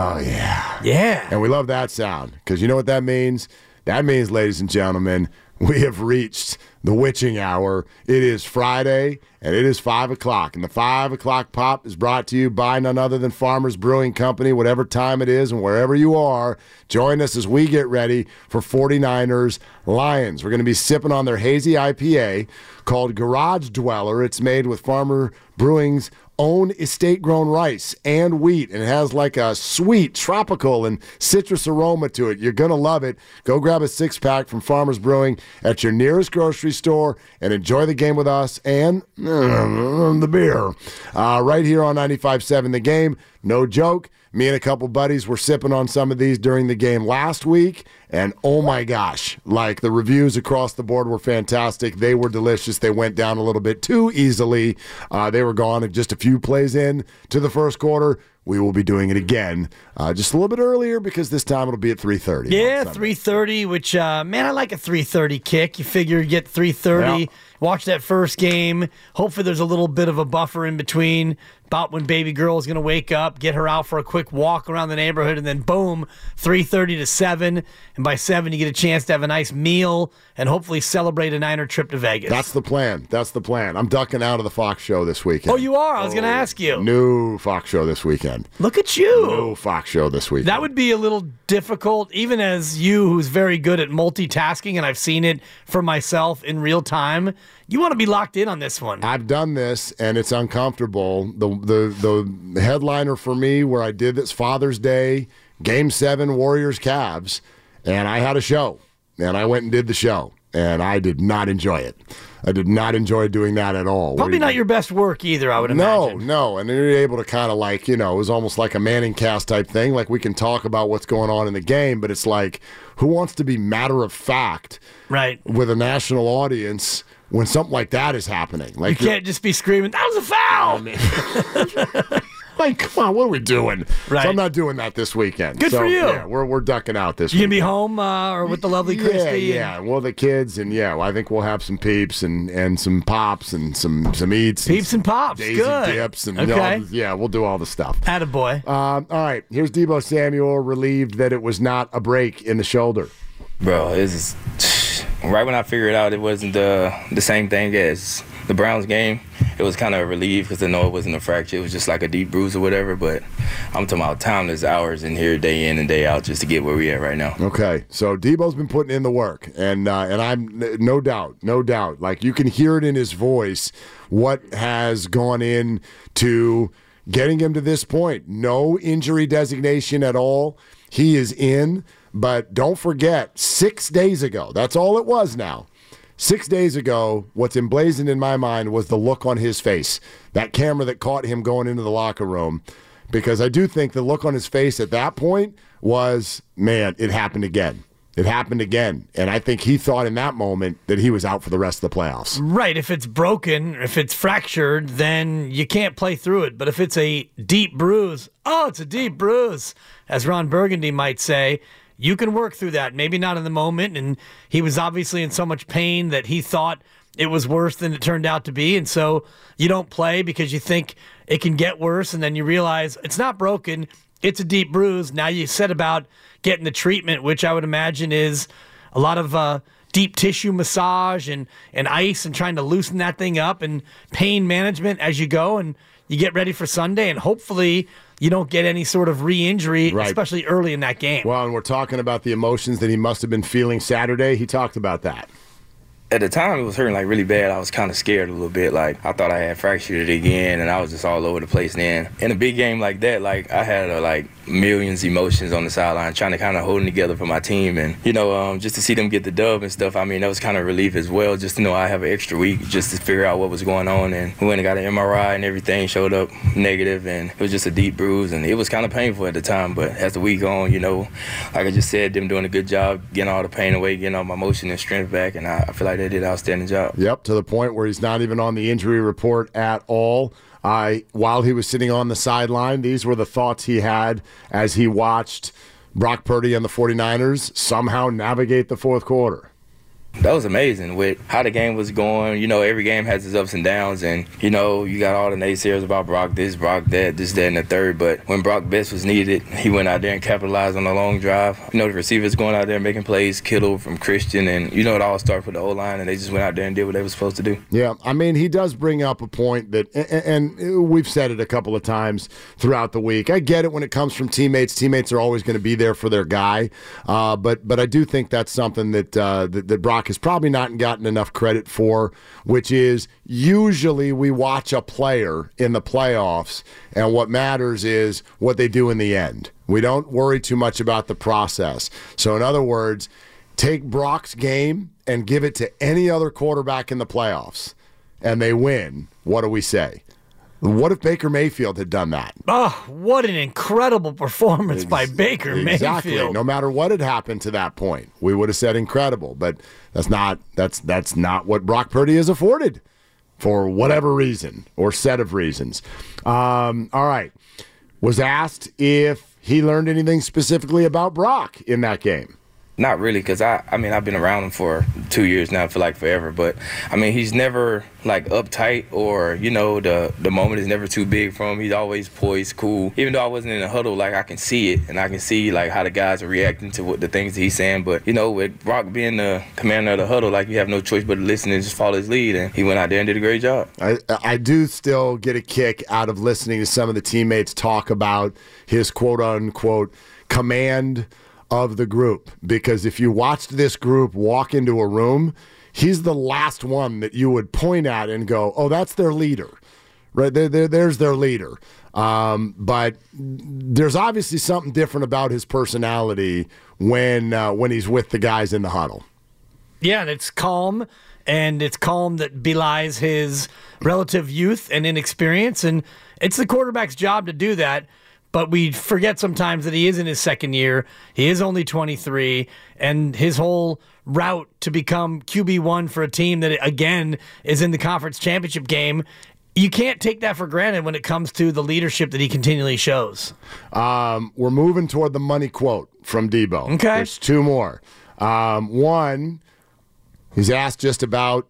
Oh, yeah. Yeah. And we love that sound because you know what that means? That means, ladies and gentlemen, we have reached the witching hour. It is Friday and it is 5 o'clock. And the 5 o'clock pop is brought to you by none other than Farmers Brewing Company, whatever time it is and wherever you are. Join us as we get ready for 49ers Lions. We're going to be sipping on their hazy IPA called Garage Dweller. It's made with Farmer Brewing's own estate grown rice and wheat and it has like a sweet tropical and citrus aroma to it. You're going to love it. Go grab a six pack from Farmers Brewing at your nearest grocery store and enjoy the game with us and uh, the beer. Uh, right here on 95.7 The Game. No joke. Me and a couple buddies were sipping on some of these during the game last week, and oh my gosh, like the reviews across the board were fantastic. They were delicious. They went down a little bit too easily. Uh, they were gone just a few plays in to the first quarter. We will be doing it again, uh, just a little bit earlier because this time it'll be at three thirty. Yeah, three thirty. Which uh, man, I like a three thirty kick. You figure you get three thirty. Yeah. Watch that first game. Hopefully, there's a little bit of a buffer in between about when baby girl is going to wake up, get her out for a quick walk around the neighborhood, and then boom, 3.30 to 7. And by 7, you get a chance to have a nice meal and hopefully celebrate a Niner trip to Vegas. That's the plan. That's the plan. I'm ducking out of the Fox show this weekend. oh, you are? I was going to oh, ask you. New Fox show this weekend. Look at you. New Fox show this weekend. That would be a little difficult, even as you, who's very good at multitasking, and I've seen it for myself in real time. You want to be locked in on this one. I've done this and it's uncomfortable. The the the headliner for me where I did this Father's Day Game Seven Warriors Cavs, and I had a show, and I went and did the show, and I did not enjoy it. I did not enjoy doing that at all. Probably Where not your best work either, I would imagine. No, no, and you're able to kind of like you know, it was almost like a Manning cast type thing. Like we can talk about what's going on in the game, but it's like who wants to be matter of fact Right. with a national audience when something like that is happening? Like you're- can't just be screaming, that was a foul! Like, come on, what are we doing? Right. So I'm not doing that this weekend. Good So, for you. Yeah, we're, we're ducking out this You gonna be home uh, or with the lovely Christy? Yeah, and- yeah. Well, the kids and yeah, well, I think we'll have some peeps and, and some pops and some some eats. Peeps and pops. Daisy Good. dips and Okay. all the- yeah, we'll do all the stuff. Attaboy. Um, all right, here's Deebo Samuel relieved that it was not a break in the shoulder. Bro, it's right when I figured out it wasn't the the same thing as the Browns game. It was kind of a relief because I know it wasn't a fracture. It was just like a deep bruise or whatever. But I'm talking about timeless hours in here, day in and day out, just to get where we at right now. Okay, so Deebo's been putting in the work, and uh, and I'm no doubt, no doubt, like you can hear it in his voice what has gone in to getting him to this point. No injury designation at all. He is in, but don't forget, six days ago, that's all it was now. Six days ago, what's emblazoned in my mind was the look on his face. That camera that caught him going into the locker room. Because I do think the look on his face at that point was, man, it happened again. It happened again. And I think he thought in that moment that he was out for the rest of the playoffs. Right. If it's broken, if it's fractured, then you can't play through it. But if it's a deep bruise, oh, it's a deep bruise, as Ron Burgundy might say, you can work through that. Maybe not in the moment. And he was obviously in so much pain that he thought it was worse than it turned out to be. And so you don't play because you think it can get worse. And then you realize it's not broken, it's a deep bruise. Now you set about getting the treatment, which I would imagine is a lot of uh, deep tissue massage and, and ice and trying to loosen that thing up and pain management as you go. And you get ready for Sunday, and hopefully you don't get any sort of re-injury, Right. especially early in that game. Well, and we're talking about the emotions that he must have been feeling Saturday. He talked about that. At the time, it was hurting like really bad. I was kind of scared a little bit. Like I thought I had fractured it again, and I was just all over the place. Then in a big game like that, like I had uh, like millions emotions on the sideline, trying to kind of hold them together for my team, and you know, um, just to see them get the dub and stuff. I mean, that was kind of relief as well, just to know I have an extra week just to figure out what was going on. And we went and got an MRI, and everything showed up negative, and it was just a deep bruise, and it was kind of painful at the time. But as the week on, you know, like I just said, them doing a good job getting all the pain away, getting all my motion and strength back, and I, I feel like they did an outstanding job. Yep, to the point where he's not even on the injury report at all. I while he was sitting on the sideline, these were the thoughts he had as he watched Brock Purdy and the 49ers somehow navigate the fourth quarter. That was amazing with how the game was going. You know, every game has its ups and downs, and you know, you got all the naysayers about Brock this, Brock that, this, that, and the third. But when Brock best was needed, he went out there and capitalized on the long drive. You know, the receivers going out there making plays, Kittle from Christian, and you know, it all started with the O line, and they just went out there and did what they were supposed to do. Yeah, I mean, he does bring up a point that, and we've said it a couple of times throughout the week. I get it when it comes from teammates. Teammates are always going to be there for their guy, uh, but but I do think that's something that, uh, that that Brock has probably not gotten enough credit for, which is usually we watch a player in the playoffs, and what matters is what they do in the end. We don't worry too much about the process. So, in other words, take Brock's game and give it to any other quarterback in the playoffs and they win, what do we say? What if Baker Mayfield had done that? Oh, what an incredible performance by Baker Exactly. Mayfield. No matter what had happened to that point, we would have said incredible, but that's not that's that's not what Brock Purdy has afforded for whatever reason or set of reasons. Um, all right. Was asked if he learned anything specifically about Brock in that game. Not really, because I, I mean, I've been around him for two years now, for like forever. But I mean, he's never like uptight or you know the the moment is never too big for him. He's always poised, cool. Even though I wasn't in the huddle, like I can see it and I can see like how the guys are reacting to what the things he's saying. But you know, with Brock being the commander of the huddle, like you have no choice but to listen and just follow his lead. And he went out there and did a great job. I, I do still get a kick out of listening to some of the teammates talk about his quote unquote command of the group. Because if you watched this group walk into a room, he's the last one that you would point at and go, oh, that's their leader. Right there, there there's their leader. Um, but there's obviously something different about his personality when uh, when he's with the guys in the huddle. Yeah, and it's calm, and it's calm that belies his relative youth and inexperience, and it's the quarterback's job to do that. But we forget sometimes that he is in his second year. He is only 23, and his whole route to become QB1 for a team that, again, is in the conference championship game. You can't take that for granted when it comes to the leadership that he continually shows. Um, we're moving toward the money quote from Deebo. Okay. There's two more. Um, one, he's asked just about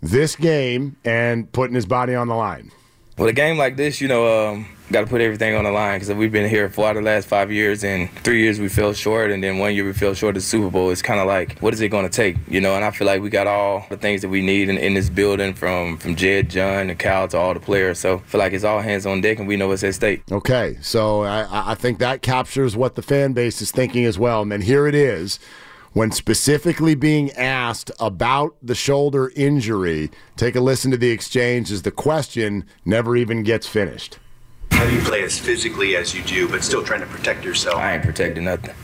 this game and putting his body on the line. With a game like this, you know, um, got to put everything on the line because we've been here for the last five years, and three years we fell short, and then one year we fell short of the Super Bowl. It's kind of like, what is it going to take, you know? And I feel like we got all the things that we need in, in this building, from from Jed, John, and Cal to all the players. So I feel like it's all hands on deck, and we know what's at stake. Okay, so I, I think that captures what the fan base is thinking as well. And then here it is. When specifically being asked about the shoulder injury, take a listen to the exchange as the question never even gets finished. How do you play as physically as you do, but still trying to protect yourself? I ain't protecting nothing.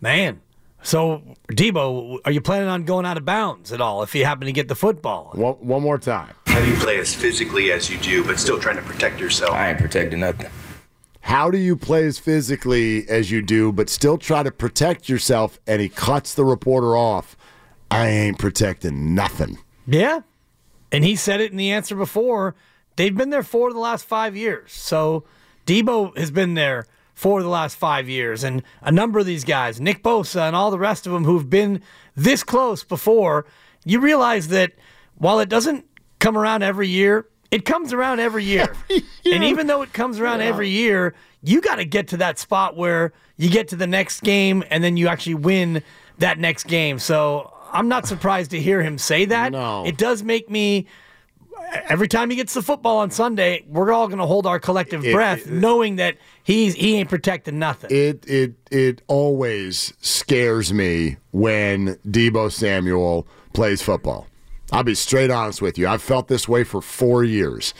Man. So, Deebo, are you planning on going out of bounds at all if you happen to get the football? One, one more time. How do you play as physically as you do, but still trying to protect yourself? I ain't protecting nothing. How do you play as physically as you do, but still try to protect yourself? And he cuts the reporter off. I ain't protecting nothing. Yeah. And he said it in the answer before. They've been there for the last five years. So Deebo has been there for the last five years. And a number of these guys, Nick Bosa and all the rest of them who've been this close before, you realize that while it doesn't come around every year, it comes around every year. And even though it comes around every year, you got to get to that spot where you get to the next game and then you actually win that next game. So I'm not surprised to hear him say that. No. It does make me every time he gets the football on Sunday, we're all going to hold our collective breath, knowing that he's he ain't protecting nothing. It it it always scares me when Deebo Samuel plays football. I'll be straight honest with you. I've felt this way for four years.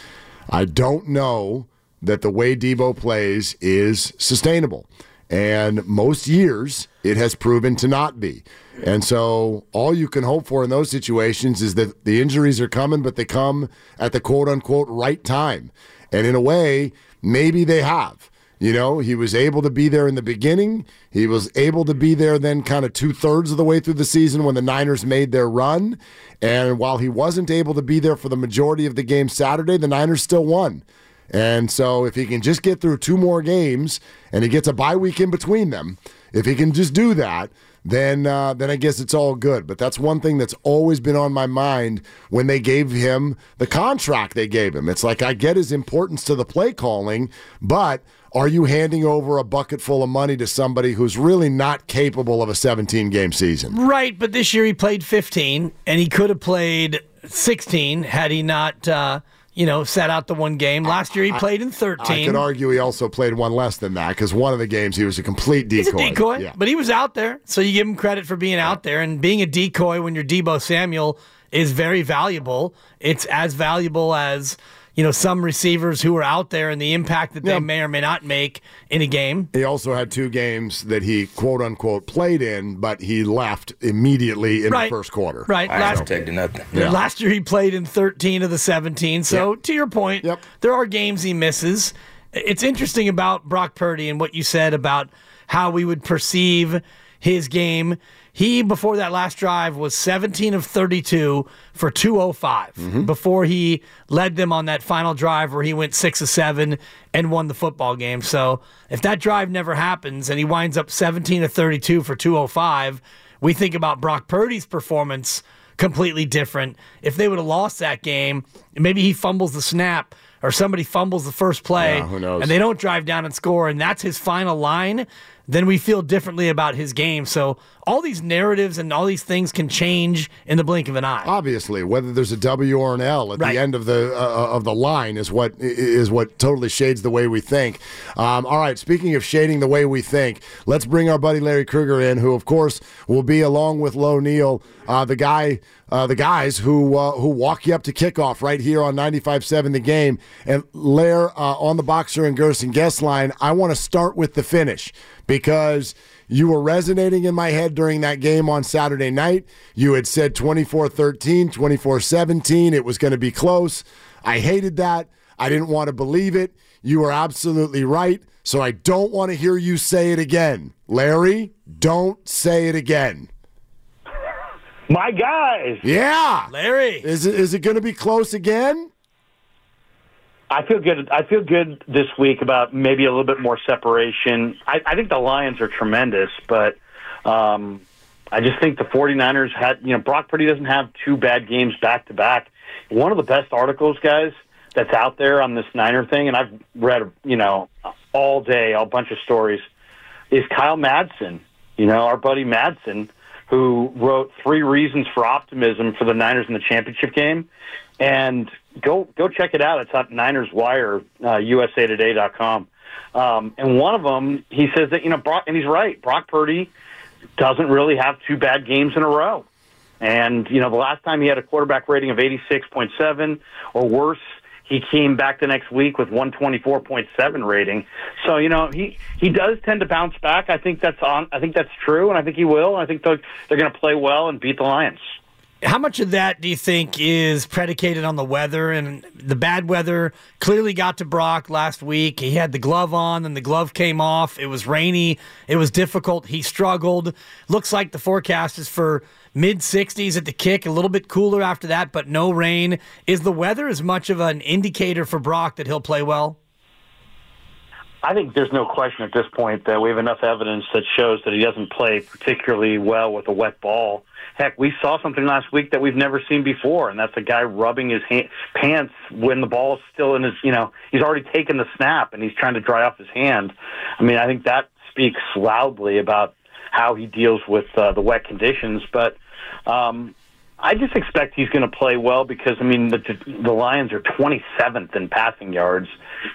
I don't know that the way Deebo plays is sustainable. And most years, it has proven to not be. And so, all you can hope for in those situations is that the injuries are coming, but they come at the quote unquote right time. And in a way, maybe they have. You know, he was able to be there in the beginning. He was able to be there then kind of two thirds of the way through the season when the Niners made their run. And while he wasn't able to be there for the majority of the game Saturday, the Niners still won. And so if he can just get through two more games and he gets a bye week in between them, if he can just do that, then uh, then I guess it's all good. But that's one thing that's always been on my mind when they gave him the contract they gave him. It's like I get his importance to the play calling, but are you handing over a bucket full of money to somebody who's really not capable of a 17 game season? Right, but this year he played 15, and he could have played 16 had he not. Uh, you know, sat out the one game. Last year he played in 13. I could argue he also played one less than that because one of the games he was a complete decoy. He's a decoy, Yeah. but he was out there, so you give him credit for being out there. And being a decoy when you're Deebo Samuel is very valuable. It's as valuable as you know some receivers who are out there and the impact that they Yeah. may or may not make in a game. He also had two games that he quote unquote played in, but he left immediately in Right. the first quarter. Right, I last protecting nothing. Yeah. Last year he played in 13 of the 17. So Yep. to your point, Yep. there are games he misses. It's interesting about Brock Purdy and what you said about how we would perceive his game. He before that last drive was 17 of 32 for 205 Mm-hmm. before he led them on that final drive where he went 6 of 7 and won the football game. So if that drive never happens and he winds up 17 of 32 for 205, we think about Brock Purdy's performance completely different. If they would have lost that game, maybe he fumbles the snap or somebody fumbles the first play Yeah, who knows? and they don't drive down and score and that's his final line, then we feel differently about his game. So all these narratives and all these things can change in the blink of an eye. Obviously, whether there's a W or an L at Right. the end of the uh, of the line is what is what totally shades the way we think. Um, all right, speaking of shading the way we think, let's bring our buddy Larry Krueger in, who of course will be along with Low Neal, uh, the guy, uh, the guys who uh, who walk you up to kickoff right here on 95.7 The Game. And Lair uh, on the Boxer and Gerson guest line, I want to start with the finish because you were resonating in my head during that game on Saturday night. You had said 24 13, 24 17. It was going to be close. I hated that. I didn't want to believe it. You were absolutely right. So I don't want to hear you say it again. Larry, don't say it again. My guys, Yeah. Larry. Is it, is it going to be close again? I feel good. I feel good this week about maybe a little bit more separation. I, I think the Lions are tremendous, but um, I just think the 49ers had, you know, Brock Purdy doesn't have two bad games back to back. One of the best articles, guys, that's out there on this Niner thing, and I've read, you know, all day, a bunch of stories, is Kyle Madson. You know, our buddy Madson, who wrote three reasons for optimism for the Niners in the championship game, and go go check it out. It's on Niners Wire, uh, USAToday.com. Um, and one of them, he says that you know, Brock, and he's right. Brock Purdy doesn't really have two bad games in a row. And you know, the last time he had a quarterback rating of 86.7 or worse, he came back the next week with 124.7 rating. So you know, he he does tend to bounce back. I think that's on. I think that's true, and I think he will. I think they're they're going to play well and beat the Lions. How much of that do you think is predicated on the weather? And the bad weather clearly got to Brock last week. He had the glove on, and the glove came off. It was rainy. It was difficult. He struggled. Looks like the forecast is for mid 60s at the kick, a little bit cooler after that, but no rain. Is the weather as much of an indicator for Brock that he'll play well? I think there's no question at this point that we have enough evidence that shows that he doesn't play particularly well with a wet ball. Heck, we saw something last week that we've never seen before, and that's a guy rubbing his hand, pants when the ball is still in his, you know, he's already taken the snap and he's trying to dry off his hand. I mean, I think that speaks loudly about how he deals with uh, the wet conditions. But um, I just expect he's going to play well because I mean the the Lions are 27th in passing yards,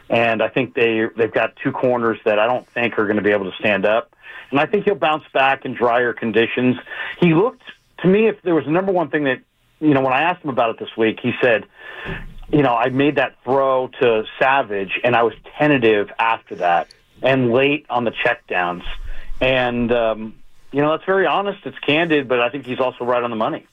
and I think they they've got two corners that I don't think are going to be able to stand up, and I think he'll bounce back in drier conditions. He looked to me if there was the number one thing that you know when I asked him about it this week, he said, you know, I made that throw to Savage, and I was tentative after that and late on the checkdowns, and um, you know that's very honest, it's candid, but I think he's also right on the money.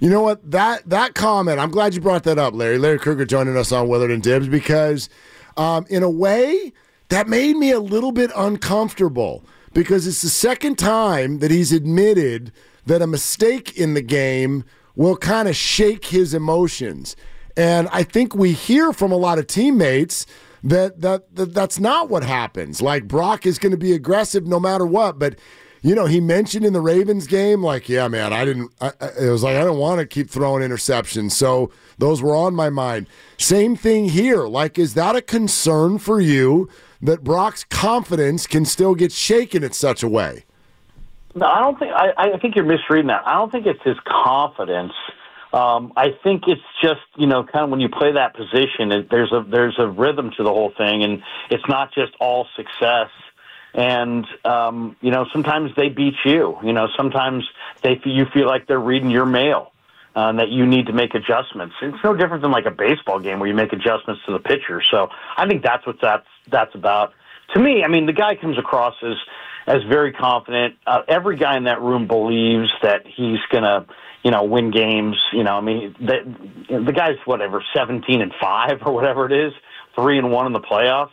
You know what? That that comment, I'm glad you brought that up, Larry. Larry Krueger joining us on Willard and Dibs because, um, in a way, that made me a little bit uncomfortable because it's the second time that he's admitted that a mistake in the game will kind of shake his emotions. And I think we hear from a lot of teammates that, that, that that's not what happens. Like Brock is going to be aggressive no matter what, but you know, he mentioned in the Ravens game, like, yeah, man, I didn't, I, it was like, I don't want to keep throwing interceptions. So those were on my mind. Same thing here. Like, is that a concern for you that Brock's confidence can still get shaken in such a way? No, I don't think, I, I think you're misreading that. I don't think it's his confidence. Um, I think it's just you know kind of when you play that position, it, there's a there's a rhythm to the whole thing, and it's not just all success and um, you know sometimes they beat you. You know sometimes they you feel like they're reading your mail. Uh, that you need to make adjustments. It's no different than like a baseball game where you make adjustments to the pitcher. So I think that's what that's that's about. To me, I mean, the guy comes across as as very confident. Uh, every guy in that room believes that he's gonna, you know, win games. You know, I mean, the, the guy's whatever seventeen and five or whatever it is, three and one in the playoffs.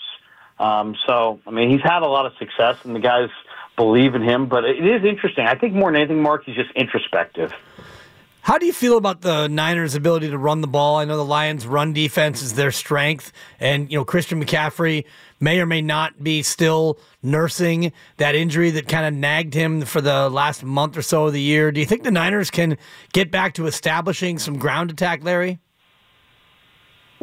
Um, so, I mean, he's had a lot of success, and the guys believe in him. But it is interesting. I think more than anything, Mark, he's just introspective. How do you feel about the Niners' ability to run the ball? I know the Lions' run defense is their strength, and you know Christian McCaffrey may or may not be still nursing that injury that kind of nagged him for the last month or so of the year. Do you think the Niners can get back to establishing some ground attack, Larry?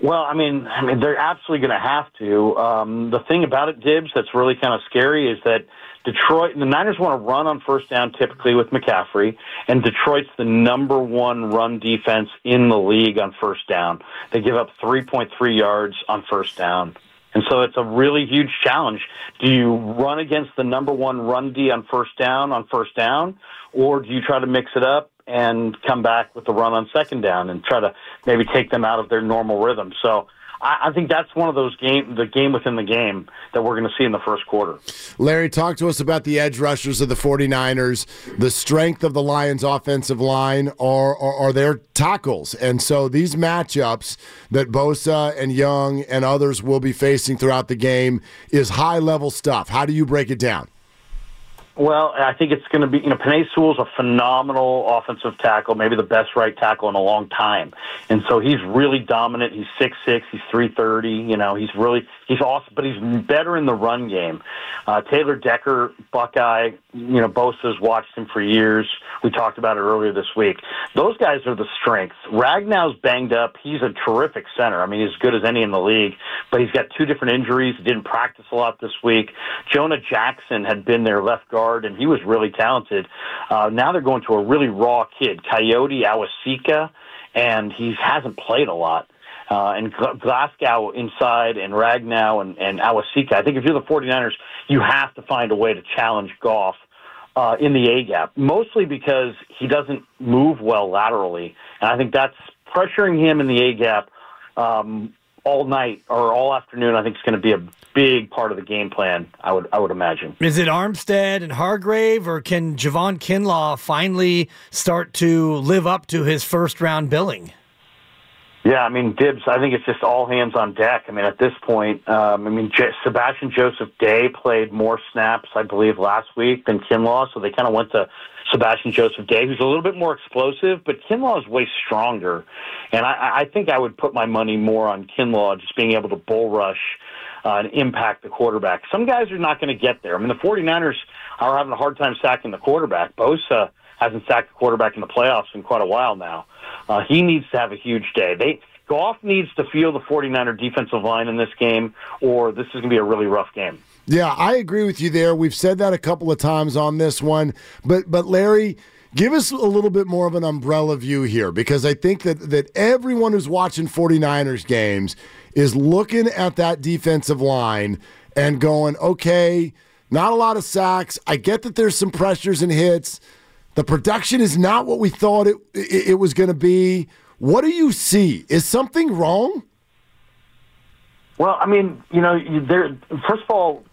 Well, I mean, I mean, they're absolutely going to have to. Um, the thing about it, Dibs, that's really kind of scary is that Detroit, the Niners want to run on first down typically with McCaffrey, and Detroit's the number one run defense in the league on first down. They give up 3.3 yards on first down. And so it's a really huge challenge. Do you run against the number one run D on first down on first down, or do you try to mix it up and come back with the run on second down and try to maybe take them out of their normal rhythm. So I, I think that's one of those game, the game within the game that we're going to see in the first quarter. Larry, talk to us about the edge rushers of the 49ers, the strength of the Lions' offensive line, or are, are their tackles. And so these matchups that Bosa and Young and others will be facing throughout the game is high level stuff. How do you break it down? Well, I think it's going to be, you know, Penei Sewell's a phenomenal offensive tackle, maybe the best right tackle in a long time. And so he's really dominant. He's six six. He's 330. You know, he's really, he's awesome, but he's better in the run game. Uh, Taylor Decker, Buckeye, you know, Bosa's watched him for years. We talked about it earlier this week. Those guys are the strengths. Ragnow's banged up. He's a terrific center. I mean, he's as good as any in the league, but he's got two different injuries. He didn't practice a lot this week. Jonah Jackson had been their left guard, and he was really talented. Uh, now they're going to a really raw kid, Kayode Awosika, and he hasn't played a lot uh, and Glasgow inside and Ragnow and, and Awosika. I think if you're the 49ers, you have to find a way to challenge Goff uh, in the A gap, mostly because he doesn't move well laterally. And I think that's pressuring him in the A gap um, all night or all afternoon. I think is going to be a big part of the game plan. I would I would imagine. Is it Armstead and Hargrave, or can Javon Kinlaw finally start to live up to his first round billing? Yeah, I mean, Dibs, I think it's just all hands on deck. I mean, at this point, um, I mean, J- Sebastian Joseph Day played more snaps, I believe, last week than Kinlaw, so they kind of went to Sebastian Joseph Day, who's a little bit more explosive, but Kinlaw is way stronger. And I, I think I would put my money more on Kinlaw just being able to bull rush uh, and impact the quarterback. Some guys are not going to get there. I mean, the 49ers are having a hard time sacking the quarterback. Bosa hasn't sacked a quarterback in the playoffs in quite a while now. Uh, he needs to have a huge day. They Goff needs to feel the 49er defensive line in this game, or this is going to be a really rough game. Yeah, I agree with you there. We've said that a couple of times on this one, but but Larry, give us a little bit more of an umbrella view here because I think that that everyone who's watching 49ers games is looking at that defensive line and going, okay, not a lot of sacks. I get that there's some pressures and hits. The production is not what we thought it it, it was going to be. What do you see? Is something wrong? Well, I mean, you know, there. First of all,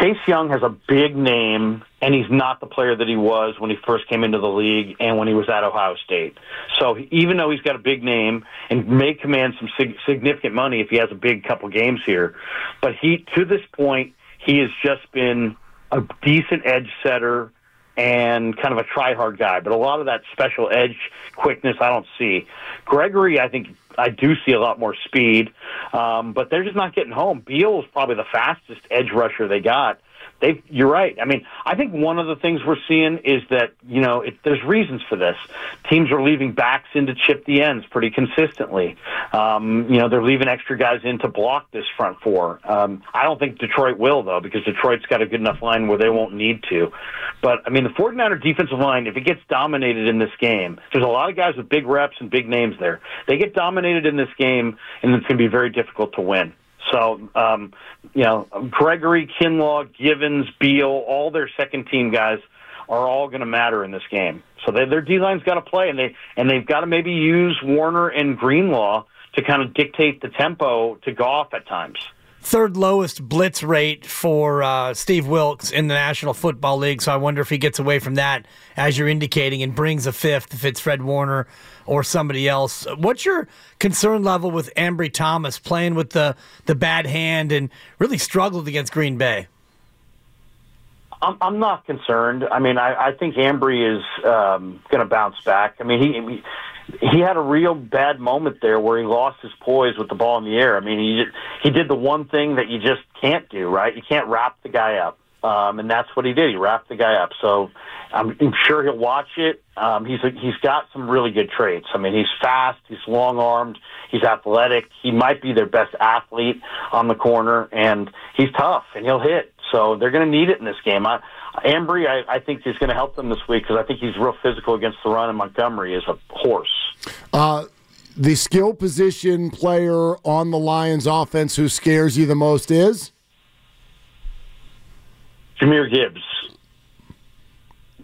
Chase Young has a big name, and he's not the player that he was when he first came into the league and when he was at Ohio State. So even though he's got a big name and may command some sig- significant money if he has a big couple games here, but he to this point he has just been a decent edge setter and kind of a try hard guy. But a lot of that special edge quickness I don't see. Gregory, I think I do see a lot more speed, um, but they're just not getting home. Beal is probably the fastest edge rusher they got they you're right. I mean, I think one of the things we're seeing is that you know it, there's reasons for this. Teams are leaving backs in to chip the ends pretty consistently. Um, you know, they're leaving extra guys in to block this front four. Um, I don't think Detroit will though, because Detroit's got a good enough line where they won't need to. But I mean, the 49er defensive line, if it gets dominated in this game, there's a lot of guys with big reps and big names there. They get dominated in this game, and it's going to be very difficult to win. So, um, you know, Gregory, Kinlaw, Givens, Beal, all their second team guys are all going to matter in this game. So they, their D line's got to play, and they and they've got to maybe use Warner and Greenlaw to kind of dictate the tempo to Goff at times third lowest blitz rate for uh, Steve Wilks in the National Football League. So I wonder if he gets away from that, as you're indicating, and brings a fifth if it's Fred Warner or somebody else. What's your concern level with Ambry Thomas playing with the, the bad hand and really struggled against Green Bay? I'm, I'm not concerned. I mean, I, I think Ambry is um, going to bounce back. I mean, he he had a real bad moment there where he lost his poise with the ball in the air. I mean, he he did the one thing that you just can't do, right? You can't wrap the guy up, um, and that's what he did. He wrapped the guy up. So I'm, I'm sure he'll watch it. Um, he's a, he's got some really good traits. I mean, he's fast, he's long armed, he's athletic. He might be their best athlete on the corner, and he's tough and he'll hit. So they're going to need it in this game. I, Ambry, I, I think is going to help them this week because I think he's real physical against the run, and Montgomery is a horse. Uh, the skill position player on the Lions offense who scares you the most is? Jahmyr Gibbs.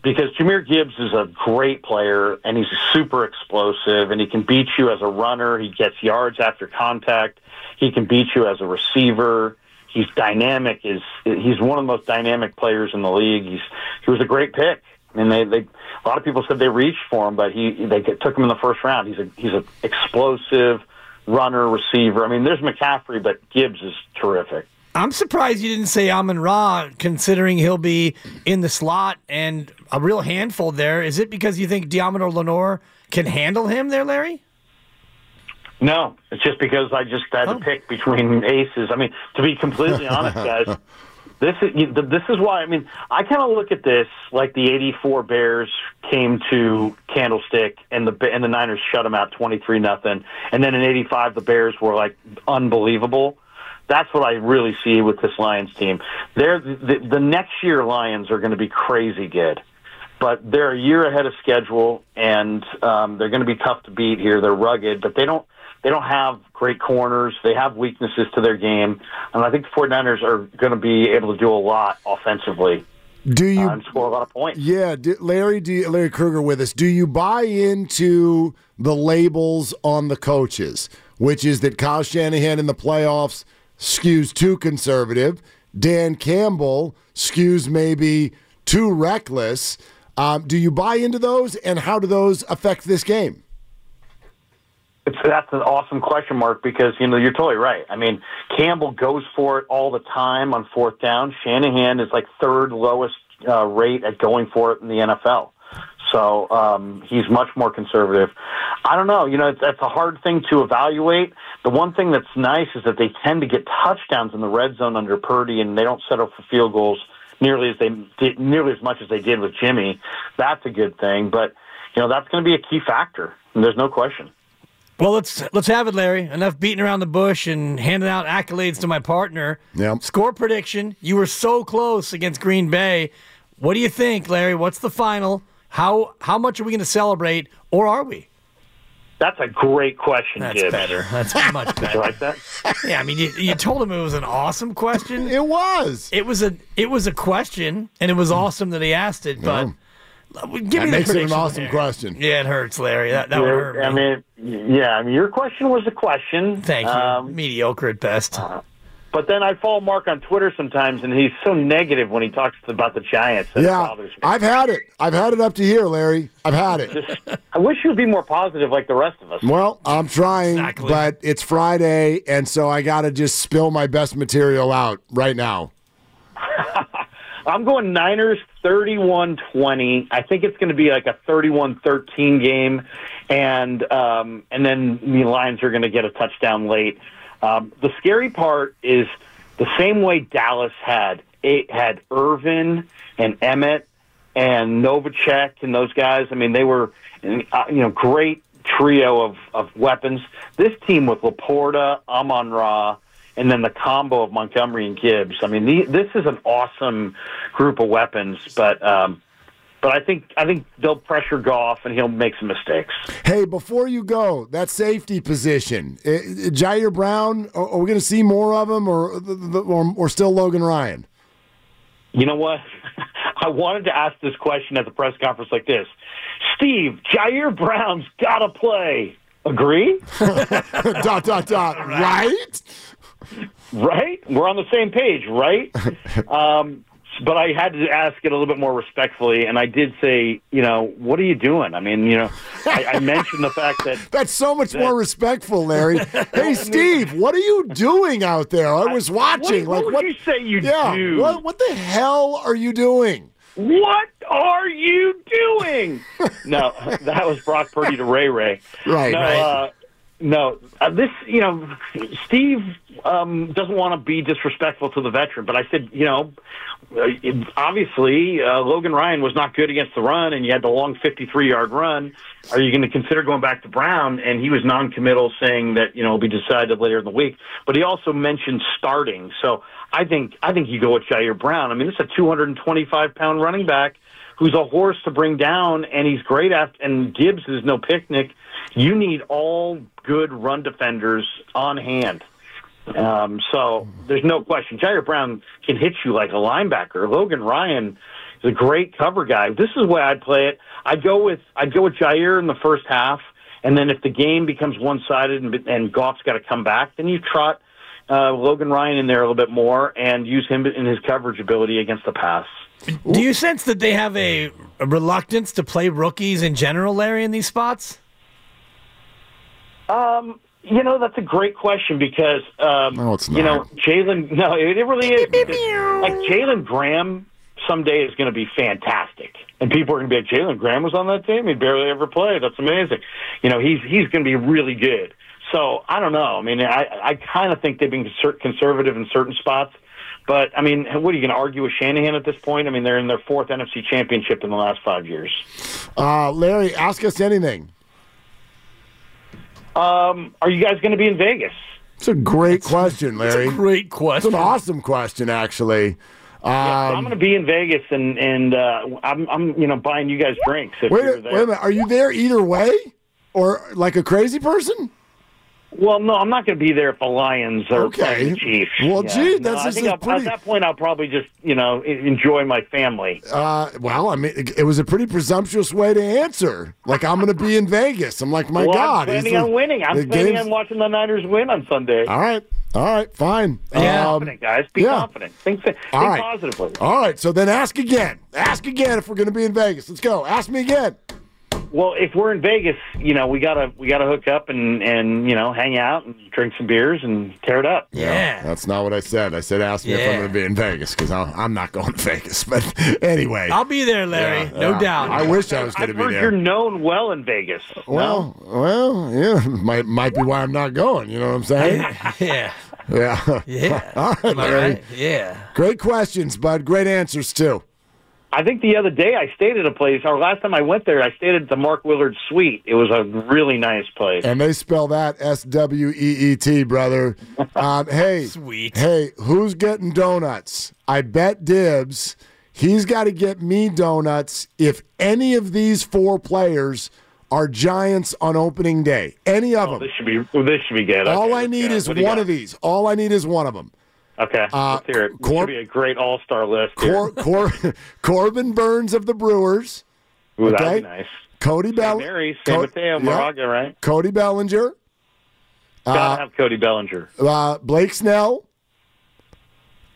Because Jahmyr Gibbs is a great player and he's super explosive and he can beat you as a runner. He gets yards after contact. He can beat you as a receiver he's dynamic. Is he's one of the most dynamic players in the league. He's he was a great pick. I mean, they, they a lot of people said they reached for him, but he they took him in the first round. He's a he's an explosive runner receiver. I mean, there's McCaffrey, but Gibbs is terrific. I'm surprised you didn't say Amon Ra, considering he'll be in the slot and a real handful there. Is it because you think Deommodore Lenoir can handle him there, Larry? No, it's just because I just had oh. to pick between aces. I mean, to be completely honest, guys, this is this is why. I mean, I kind of look at this like the '84 Bears came to Candlestick and the and the Niners shut them out 23 nothing, and then in '85 the Bears were like unbelievable. That's what I really see with this Lions team. They're the, the next year Lions are going to be crazy good but they're a year ahead of schedule, and um, they're going to be tough to beat here. They're rugged, but they don't they don't have great corners. They have weaknesses to their game. And I think the 49ers are going to be able to do a lot offensively. Do you uh, and score a lot of points? Yeah, do, Larry. Do you, Larry Krueger with us? Do you buy into the labels on the coaches, which is that Kyle Shanahan in the playoffs skews too conservative, Dan Campbell skews maybe too reckless? Um, do you buy into those, and how do those affect this game? It's, that's an awesome question, Mark, because you know you're totally right. I mean, Campbell goes for it all the time on fourth down. Shanahan is like third lowest uh, rate at going for it in the NFL. So um, he's much more conservative. I don't know. You know, it's, it's a hard thing to evaluate. The one thing that's nice is that they tend to get touchdowns in the red zone under Purdy, and they don't settle for field goals nearly as they did, nearly as much as they did with Jimmy. That's a good thing. But you know, that's going to be a key factor. And there's no question. Well, let's let's have it, Larry. Enough beating around the bush and handing out accolades to my partner. Yeah. Score prediction. You were so close against Green Bay. What do you think, Larry? What's the final? How how much are we going to celebrate, or are we? That's a great question, Jim. That's Gibbs. better. That's much You like that? Yeah, I mean, you, you told him it was an awesome question. It was. It was a it was a question, and it was hmm. awesome that he asked it. But give That me makes it an awesome Larry. question. Yeah, it hurts, Larry. That that would hurt me. I mean, yeah. I mean, your question was a question. Thank you. Um, Mediocre at best. but then I follow Mark on Twitter sometimes, and he's so negative when he talks about the Giants. That Yeah, me. I've had it. I've had it up to here, Larry. I've had it. I wish you'd be more positive like the rest of us. Well, I'm trying, Exactly. but it's Friday, and so I got to just spill my best material out right now. I'm going Niners 31-20. I think it's going to be like a 31-13 game, and um, and then the Lions are going to get a touchdown late. Um, the scary part is the same way Dallas had it had Irvin and Emmitt and Novacek and those guys. I mean, they were uh, you know great trio of of weapons. This team with Laporta, Amon Ra, and then the combo of Montgomery and Gibbs. I mean, the, this is an awesome group of weapons, but um, but I think I think they'll pressure Goff and he'll make some mistakes. Hey, before you go, that safety position, uh, Ji'Ayir Brown, are, are we going to see more of him, or, or or still Logan Ryan? You know what? I wanted to ask this question at the press conference like this. Steve, Ji'Ayir Brown's got to play. Agree? dot dot dot. Right? Right? We're on the same page, right? um, but I had to ask it a little bit more respectfully, and I did say, you know, what are you doing? I mean, you know, I, I mentioned the fact that That's so much more respectful, Larry. Hey, Steve, what are you doing out there? I was watching. what, like what would you say you Yeah. do? What what the hell are you doing? What are you doing? no, that was Brock Purdy to Ray Ray. Right, No, right. Uh, no, uh, this you know, Steve um, doesn't want to be disrespectful to the veteran, but I said you know, uh, obviously uh, Logan Ryan was not good against the run, and you had the long 53-yard run. Are you going to consider going back to Brown? And he was non-committal, saying that you know it'll be decided later in the week. But he also mentioned starting, so I think I think you go with Ji'Ayir Brown. I mean, is a 225-pound running back who's a horse to bring down, and he's great at. And Gibbs is no picnic. You need all good run defenders on hand. Um, so there's no question. Ji'Ayir Brown can hit you like a linebacker. Logan Ryan is a great cover guy. This is where I'd play it. I'd go with I'd go with Ji'Ayir in the first half, and then if the game becomes one sided and, and Goff's got to come back, then you trot uh, Logan Ryan in there a little bit more and use him in his coverage ability against the pass. Do you sense that they have a, a reluctance to play rookies in general, Larry, in these spots? Um, you know, that's a great question because um, No, it's you know not. Jalen. No, it, it really is. because, like Jalen Graham someday is going to be fantastic, and people are going to be like, Jalen Graham was on that team. He barely ever played. That's amazing. You know, he's he's going to be really good. So I don't know. I mean, I I kind of think they've been conser- conservative in certain spots. But I mean, what are you going to argue with Shanahan at this point? I mean, they're in their fourth NFC championship in the last five years. Uh, Larry, ask us anything. Um, are you guys going to be in Vegas? It's a great question, Larry. Great question. It's an awesome question, actually. Yeah, I'm Um, going to be in Vegas, and and uh, I'm I'm you know buying you guys drinks if wait, you're a, there. wait a minute. Are you there either way, or like a crazy person? Well, no, I'm not going to be there if the Lions are Okay. playing the Chiefs. Well, Yeah. gee, No, that's I think a I'll- pretty- at that point I'll probably just you know enjoy my family. Uh, well, I mean, it, it was a pretty presumptuous way to answer. Like, I'm going to be in Vegas. I'm like, my well, God. I'm he's planning the- on winning. I'm planning game's- on watching the Niners win on Sunday. All right. All right. Fine. Be Um, confident, guys. Be yeah. confident. Think, think All right. positively. All right. So then ask again. Ask again if we're going to be in Vegas. Let's go. Ask me again. Well, if we're in Vegas, you know we gotta we gotta hook up and and you know hang out and drink some beers and tear it up. Yeah. That's not what I said. I said ask me if I'm going to be in Vegas because I'm not going to Vegas. But anyway. I'll be there, Larry. Yeah, no yeah. doubt. I wish I was going I've to be heard there. you're known well in Vegas. Well, well, yeah, might might be why I'm not going. You know what I'm saying? yeah. yeah. Yeah. All right, Am I Larry. right? Yeah. Great questions, bud. Great answers too. I think the other day I stayed at a place, or last time I went there, I stayed at the Mark Willard Suite. It was a really nice place. And they spell that S W E E T, brother. Um, hey, Sweet. Hey, who's getting donuts? I bet dibs. He's got to get me donuts if any of these four players are Giants on opening day. Any of Oh, them. this should be this should be good. All Okay, I need go. is What one of these. All I need is one of them. Okay, Uh, let's hear it. Cor- should be a great all star list. Here. Cor- Cor- Corbin Burnes of the Brewers. Ooh, that'd okay. be nice. Cody Bell. Mary, San Co- yeah. Moraga, right? Cody Bellinger. Gotta have Cody Bellinger. Uh, Blake Snell.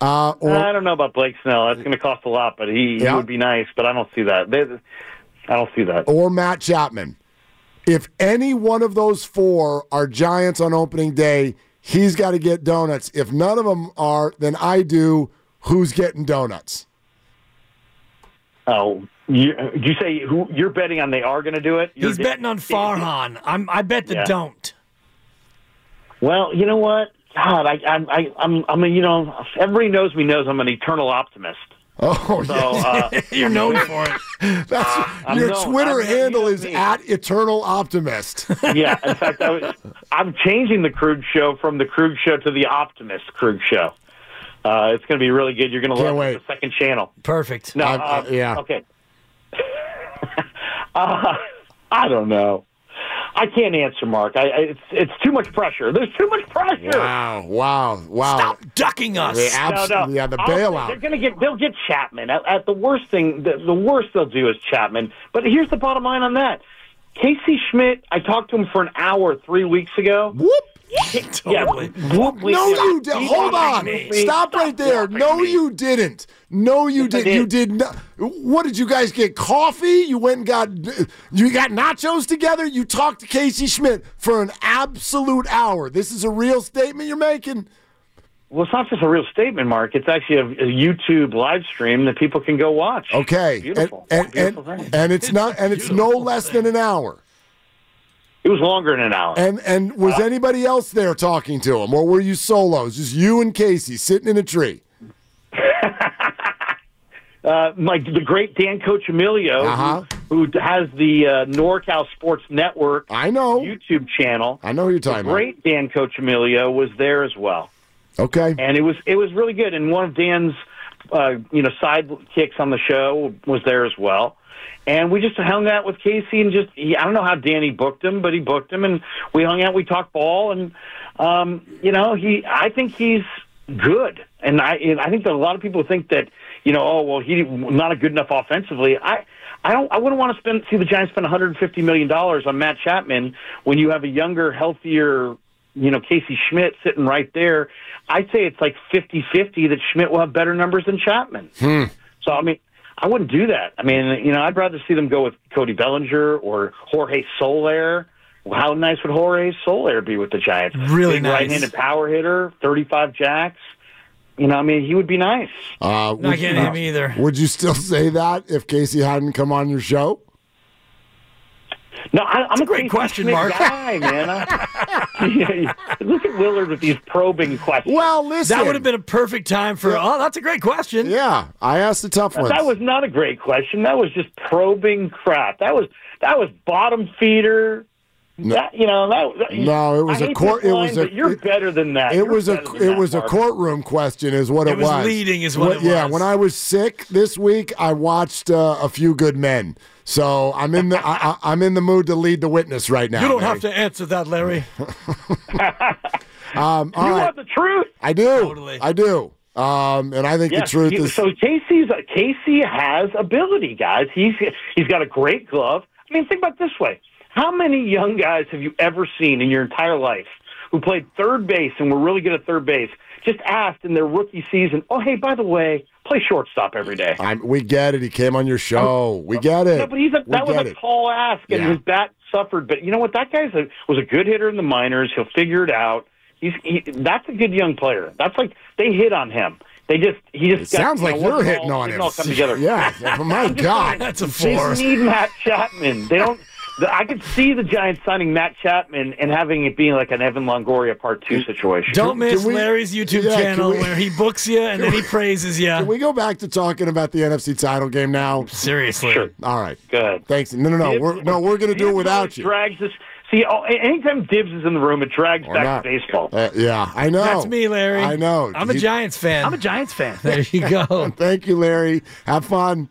Uh, or I don't know about Blake Snell. That's going to cost a lot, but he, Yeah. he would be nice. But I don't see that. They, I don't see that. or Matt Chapman. If any one of those four are Giants on opening day, he's got to get donuts. If none of them are, then I do. Who's getting donuts? Oh, you, you say who you're betting on? They are going to do it. You're He's betting on Farhan. I'm, I bet the Yeah. don't. Well, you know what? God, I, I, I, I'm, I'm, a, you know, everybody knows me knows I'm an eternal optimist. Oh, So, yeah. uh, You're known for it. That's, I'm your known- Twitter I'm- handle is me. at Eternal Optimist. yeah. In fact, I was, I'm changing the Krug show from the Krug show to the Optimist Krug show. Uh, it's going to be really good. You're going to Can't love wait. the second channel. Perfect. No, uh, yeah. Okay. uh, I don't know. I can't answer, Mark. I, I, it's it's too much pressure. There's too much pressure. wow, wow, wow. Stop ducking us. The abs- No, no. Yeah, the I'll- They're gonna get. They'll get Chapman. At, at the worst thing, the, the worst they'll do is Chapman. But here's the bottom line on that. Casey Schmitt. I talked to him for an hour three weeks ago. Whoop. Totally. Yeah, whoop, No, you did. Hold on. Stop right there. No, me. you didn't. No, you Yes, I did. You did. not. What did you guys get? Coffee? You went and got. You got nachos together. You talked to Casey Schmitt for an absolute hour. This is a real statement you're making. Well, it's not just a real statement, Mark. It's actually a, a YouTube live stream that people can go watch. Okay, Beautiful. and and Beautiful and, thing. and it's not, and it's no less than an hour. It was longer than an hour. And and was anybody else there talking to him, or were you solo? solos? Just you and Casey sitting in a tree. uh, like the great Dan Coach Emilio, Uh-huh. who, who has the uh, NorCal Sports Network I know. YouTube channel. I know who you're talking about. great Dan Coach Emilio was there as well, Okay. and it was it was really good. And one of Dan's uh, you know sidekicks on the show was there as well. And we just hung out with Casey and just he, I don't know how Danny booked him, but he booked him, and we hung out. We talked ball, and um, you know he I think he's good, and I and I think that a lot of people think that you know oh well he not a good enough offensively. I I don't I wouldn't want to spend see the Giants spend 150 million dollars on Matt Chapman when you have a younger, healthier you know, Casey Schmitt sitting right there. I'd say it's like 50-50 that Schmitt will have better numbers than Chapman. So, I mean, I wouldn't do that. I mean, you know, I'd rather see them go with Cody Bellinger or Jorge Soler. How nice would Jorge Soler be with the Giants? Really Big nice. right-handed power hitter, 35 jacks. You know, I mean, he would be nice. Uh, Not would, getting him either. would you still say that if Casey hadn't come on your show? No, I, I'm a great Casey question, Schmitt Mark. guy, man. I, look at Willard with these probing questions. Well, listen. That would have been a perfect time for. Oh, that's a great question. Yeah, I asked the tough one. That was not a great question. That was just probing crap. That was that was bottom feeder. That, you know that. that- No, it was I a court- this it was a- You're it- better than that. It You're was a it that, was a courtroom question, is what it, It was leading is what it Yeah, when I was sick this week, I watched uh, a few good men. So I'm in the I, I, I'm in the mood to lead the witness right now. You don't Larry. have to answer that, Larry. Um, all You right. want the truth? I do. Totally. I do. Um, and I think Yes. the truth he- is. so Casey's Casey has ability, guys. He's he's got a great glove. I mean, think about it this way: How many young guys have you ever seen in your entire life who played third base and were really good at third base? Just asked in their rookie season, "Oh, hey, by the way, play shortstop every day." I'm, we get it. He came on your show. Um, we get it. No, but he's a, that was a it. tall ask, and Yeah. his bat suffered. But you know what? That guy's a, was a good hitter in the minors. He'll figure it out. He's he, that's a good young player. That's like they hit on him. They just he just got, sounds you like know, you're hitting all- on him. all come together. Yeah. Oh, my God. That's a They need Matt Chapman. They don't. The, I could see the Giants signing Matt Chapman and having it being like an Evan Longoria Part Two situation. Don't miss we- Larry's YouTube Yeah, channel we- where he books you and then he praises you. Can we go back to talking about the NFC title game now? Seriously. Sure. All right. Good. Thanks. No, no, no. We're, no, we're going to do it without you. Drags this. See, oh, anytime Dibs is in the room, it drags Or back not. to baseball. Uh, yeah, I know. That's me, Larry. I know. I'm a Giants fan. I'm a Giants fan. there you go. Thank you, Larry. Have fun.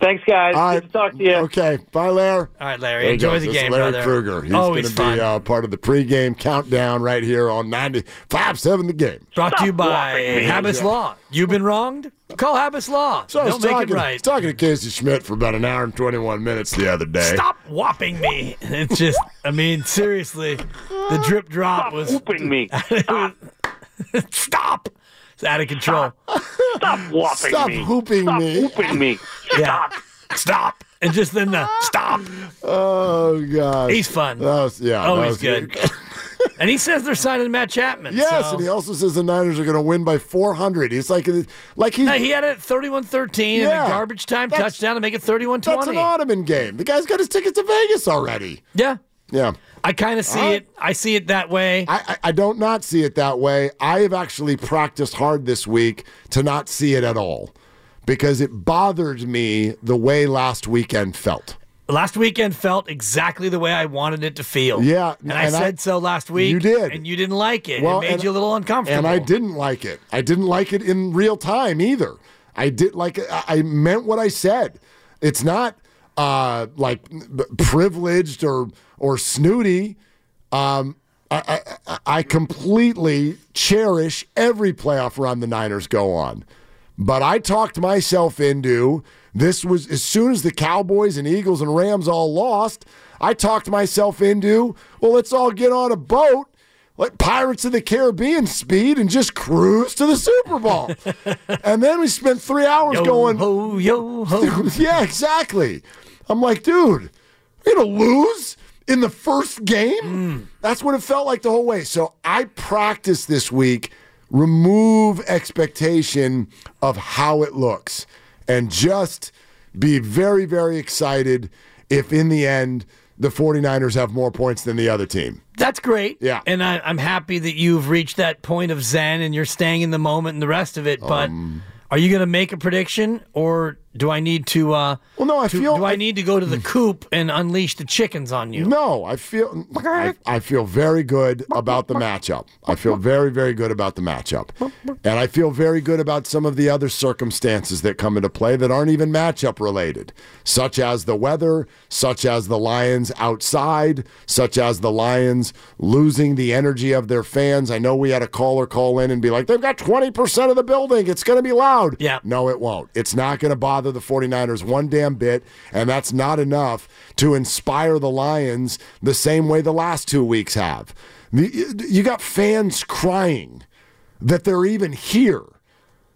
Thanks, guys. All Good to talk to you. Okay. Bye, Larry. All right, Larry. There he Enjoy goes. the This is game, Larry brother. Krueger. He's going to be uh, part of the pregame countdown right here on 95.7 The Game. Brought to you by whopping me. Habas Law. You've been wronged? Call Habas Law. So I was They'll make talking, it I was talking to Casey Schmitt for about an hour and 21 minutes the other day. Stop whopping me. It's just, I mean, seriously, the drip drop Stop was. whooping me. Stop. It's out of control. Stop whopping Stop me. whooping Stop me. whooping me. Yeah. Stop. And just then the stop. Oh, God. He's fun. That was, yeah. Oh, that he's was good. And he says they're signing Matt Chapman. Yes, so- and he also says the Niners are going to win by 400. He's like, like he's, Hey, he had it at 31-13 in Yeah. a garbage time That's- touchdown to make it 31-20. that's an Ottoman game. The guy's got his tickets to Vegas already. yeah. Yeah. I kind of see it. I see it that way. I, I, I don't not see it that way. I have actually practiced hard this week to not see it at all because it bothered me the way last weekend felt. Last weekend felt exactly the way I wanted it to feel. Yeah, and I and I- said so last week. You did. and you didn't like it. Well, it made you a little uncomfortable. And I didn't like it. I didn't like it in real time either. I did like I I meant what I said. It's not uh, like privileged or or snooty. Um, I, I, I completely cherish every playoff run the Niners go on. But I talked myself into this was as soon as the Cowboys and Eagles and Rams all lost, I talked myself into, well, let's all get on a boat like Pirates of the Caribbean speed and just cruise to the Super Bowl. and then we spent three hours yo going, ho yo ho. yeah, exactly. I'm like, dude, we're gonna lose in the first game. That's what it felt like the whole way. So I practiced this week. Remove expectation of how it looks, and just be very, very excited if in the end the 49ers have more points than the other team. That's great. Yeah. and I, I'm happy that you've reached that point of zen and you're staying in the moment and the rest of it. But Um, are you going to make a prediction, or do I need to? Uh, Well, no, I to- feel Do I need to go to the coop and unleash the chickens on you? No, I feel I, I feel very good about the matchup. I feel very very good about the matchup, and I feel very good about some of the other circumstances that come into play that aren't even matchup related, such as the weather, such as the Lions outside, such as the Lions losing the energy of their fans. I know we had a caller call in and be like, "They've got twenty percent of the building. It's going to be loud." Yeah. No, it won't. It's not going to bother the 49ers one damn bit, and that's not enough to inspire the Lions the same way the last two weeks have. You got fans crying that they're even here.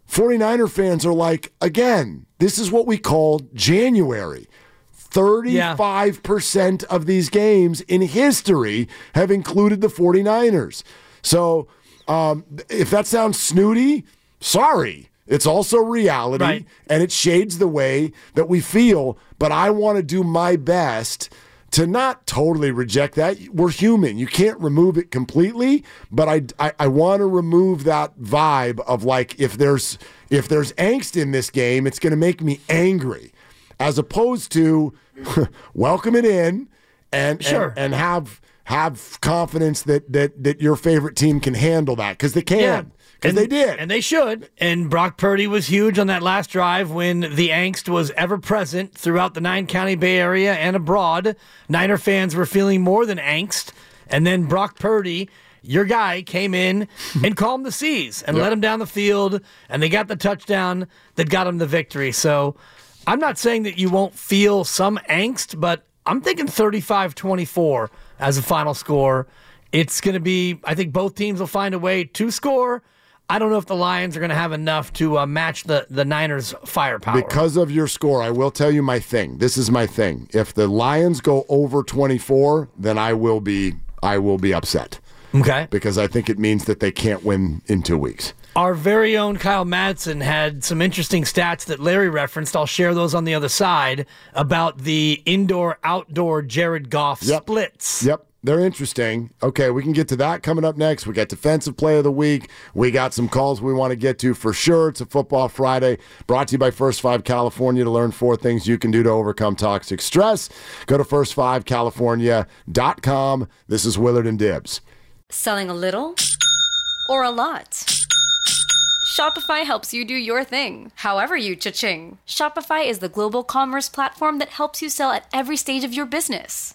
49er fans are like, again, this is what we call January. 35% of these games in history have included the 49ers. So um, if that sounds snooty, sorry. It's also reality Right. and it shades the way that we feel. But I want to do my best to not totally reject that. We're human. You can't remove it completely, but I, I, I want to remove that vibe of like if there's if there's angst in this game, it's going to make me angry, as opposed to welcome it in and Sure. and, and have have confidence that that that your favorite team can handle that because they can because And- they did. And they should. And Brock Purdy was huge on that last drive when the angst was ever present throughout the nine county Bay Area and abroad. Niner fans were feeling more than angst. And then Brock Purdy, your guy, came in and calmed the seas and let him down the field. And they got the touchdown that got him the victory. So I'm not saying that you won't feel some angst, but I'm thinking 35 24 as a final score. It's going to be, I think both teams will find a way to score. I don't know if the Lions are going to have enough to uh, match the, the Niners' firepower. Because of your score, I will tell you my thing. This is my thing. If the Lions go over 24, then I will be I will be upset okay. because I think it means that they can't win in 2 weeks. Our very own Kyle Madson had some interesting stats that Larry referenced. I'll share those on the other side about the indoor outdoor Jared Goff Yep. splits. Yep. They're interesting. Okay, we can get to that coming up next. We got defensive play of the week. We got some calls we want to get to for sure. It's a football Friday brought to you by First Five California to learn four things you can do to overcome toxic stress. Go to first5california.com. This is Willard and Dibs. Selling a little or a lot? Shopify helps you do your thing, however you cha-ching. Shopify is the global commerce platform that helps you sell at every stage of your business.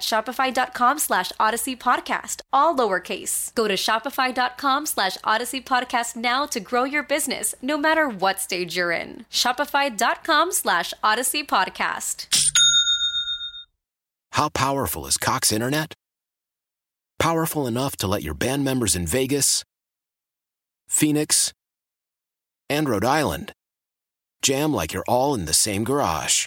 shopify.com slash odyssey podcast, all lowercase. Go to shopify.com slash odyssey podcast now to grow your business, no matter what stage you're in. Shopify.com slash odyssey podcast. How powerful is Cox Internet? Powerful enough to let your band members in Vegas, Phoenix, and Rhode Island jam like you're all in the same garage.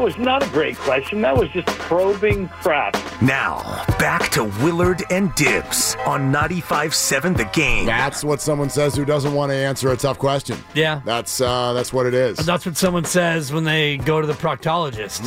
That was not a great question. That was just probing crap. Now, back to Willard and Dibs on 95.7 The Game. That's what someone says who doesn't want to answer a tough question. Yeah. That's uh, that's what it is. That's what someone says when they go to the proctologist.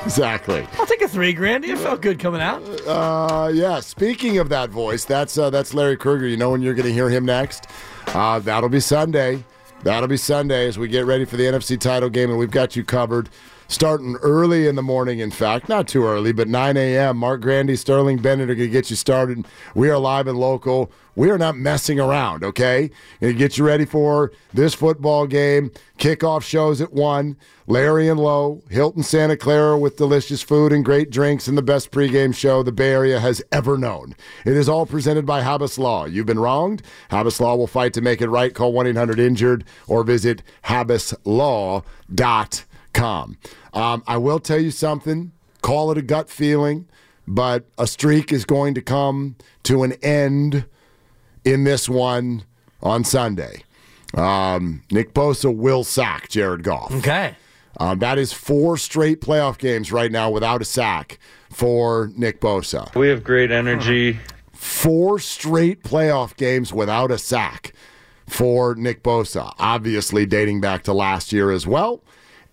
exactly. I'll take a three grand. It felt good coming out. Uh, yeah. Speaking of that voice, that's uh, that's Larry Krueger. You know when you're going to hear him next? Uh, that'll be Sunday. That'll be Sunday as we get ready for the NFC title game, and we've got you covered. Starting early in the morning, in fact, not too early, but 9 a.m. Mark Grandy, Sterling Bennett are going to get you started. We are live and local. We are not messing around, okay? Going to get you ready for this football game. Kickoff shows at 1. Larry and Lowe, Hilton Santa Clara with delicious food and great drinks and the best pregame show the Bay Area has ever known. It is all presented by Habas Law. You've been wronged? Habas Law will fight to make it right. Call 1 800 Injured or visit habaslaw.com. Um, I will tell you something. Call it a gut feeling, but a streak is going to come to an end in this one on Sunday. Um, Nick Bosa will sack Jared Goff. Okay. Um, that is four straight playoff games right now without a sack for Nick Bosa. We have great energy. Four straight playoff games without a sack for Nick Bosa, obviously dating back to last year as well.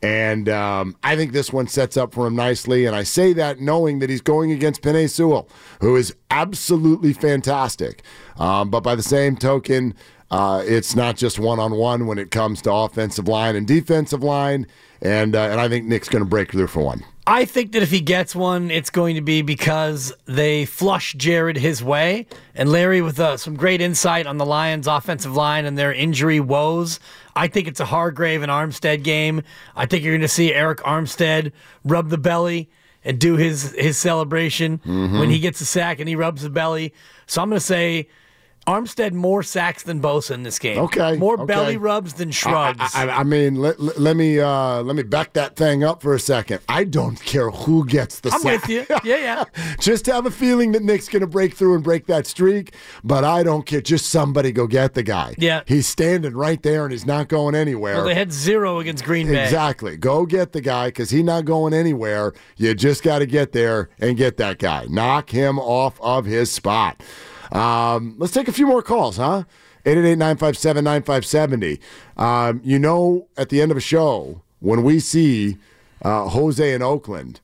And um, I think this one sets up for him nicely. And I say that knowing that he's going against Penei Sewell, who is absolutely fantastic. Um, but by the same token, uh, it's not just one on one when it comes to offensive line and defensive line. And, uh, and I think Nick's going to break through for one. I think that if he gets one, it's going to be because they flush Jared his way. And Larry, with uh, some great insight on the Lions' offensive line and their injury woes, I think it's a Hargrave and Armstead game. I think you're going to see Arik Armstead rub the belly and do his his celebration Mm-hmm. when he gets a sack and he rubs the belly. So I'm going to say Armstead more sacks than Bosa in this game. Okay, more okay. belly rubs than shrugs. I, I, I mean, let, let, me uh, let me back that thing up for a second. I don't care who gets the I'm sack. with you. Yeah, yeah. Just have a feeling that Nick's going to break through and break that streak, but I don't care. Just somebody go get the guy. Yeah. He's standing right there and he's not going anywhere. Well, they had zero against Green Bay. Exactly. Go get the guy because he's not going anywhere. You just got to get there and get that guy. Knock him off of his spot. Um, let's take a few more calls, huh? 888-957-9570. Um, you know, at the end of a show, when we see uh, Jose in Oakland,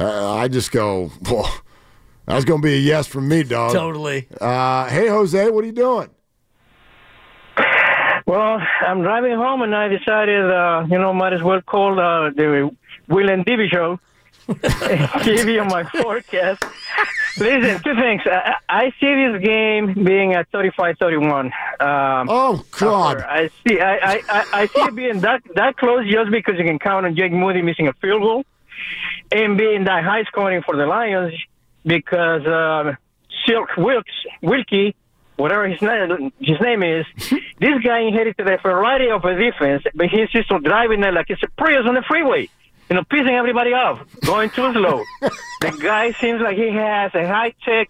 uh, I just go, Whoa, that's going to be a yes from me, dog. Totally. Uh, hey, Jose, what are you doing? Well, I'm driving home and I decided, uh, you know, might as well call uh, the Will and Divvy show. give you my forecast. Listen, two things. I, I see this game being at 35-31. Um, oh God! I see. I, I, I, I see it being that that close just because you can count on Jake Moody missing a field goal, and being that high scoring for the Lions because um, Silk Wilks Wilkie, whatever his name his name is, this guy inherited a variety of a defense, but he's just driving it like it's a Prius on the freeway you know, pissing everybody off, going too slow. the guy seems like he has a high tech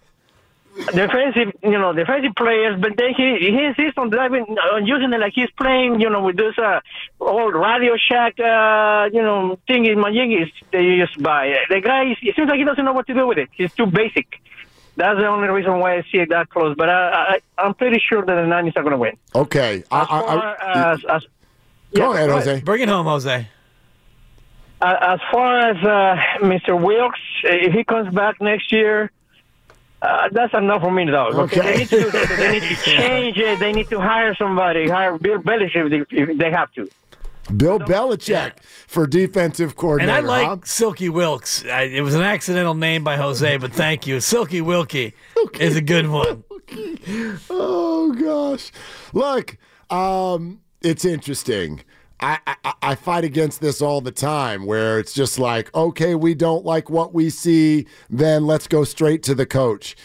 defensive, you know, defensive players, but then he he insists on driving, on using it like he's playing, you know, with this uh, old Radio Shack, uh, you know, thing in Majigis they used to buy. The guy, it seems like he doesn't know what to do with it. He's too basic. That's the only reason why I see it that close. But I, I, I'm pretty sure that the Niners are going to win. Okay. As I, far I, as, as go yeah, ahead, Jose. Bring it home, Jose. Uh, as far as uh, Mr. Wilks, if he comes back next year, uh, that's enough for me, though. Okay. They need to, they need to change it. They need to hire somebody, hire Bill Belichick if they, if they have to. Bill Belichick for defensive coordinator. And coordinator. I like huh? Silky Wilks. I, it was an accidental name by Jose, but thank you. Silky Wilkie is a good one. Oh gosh, look, um, it's interesting. I, I fight against this all the time, where it's just like, okay, we don't like what we see, then let's go straight to the coach.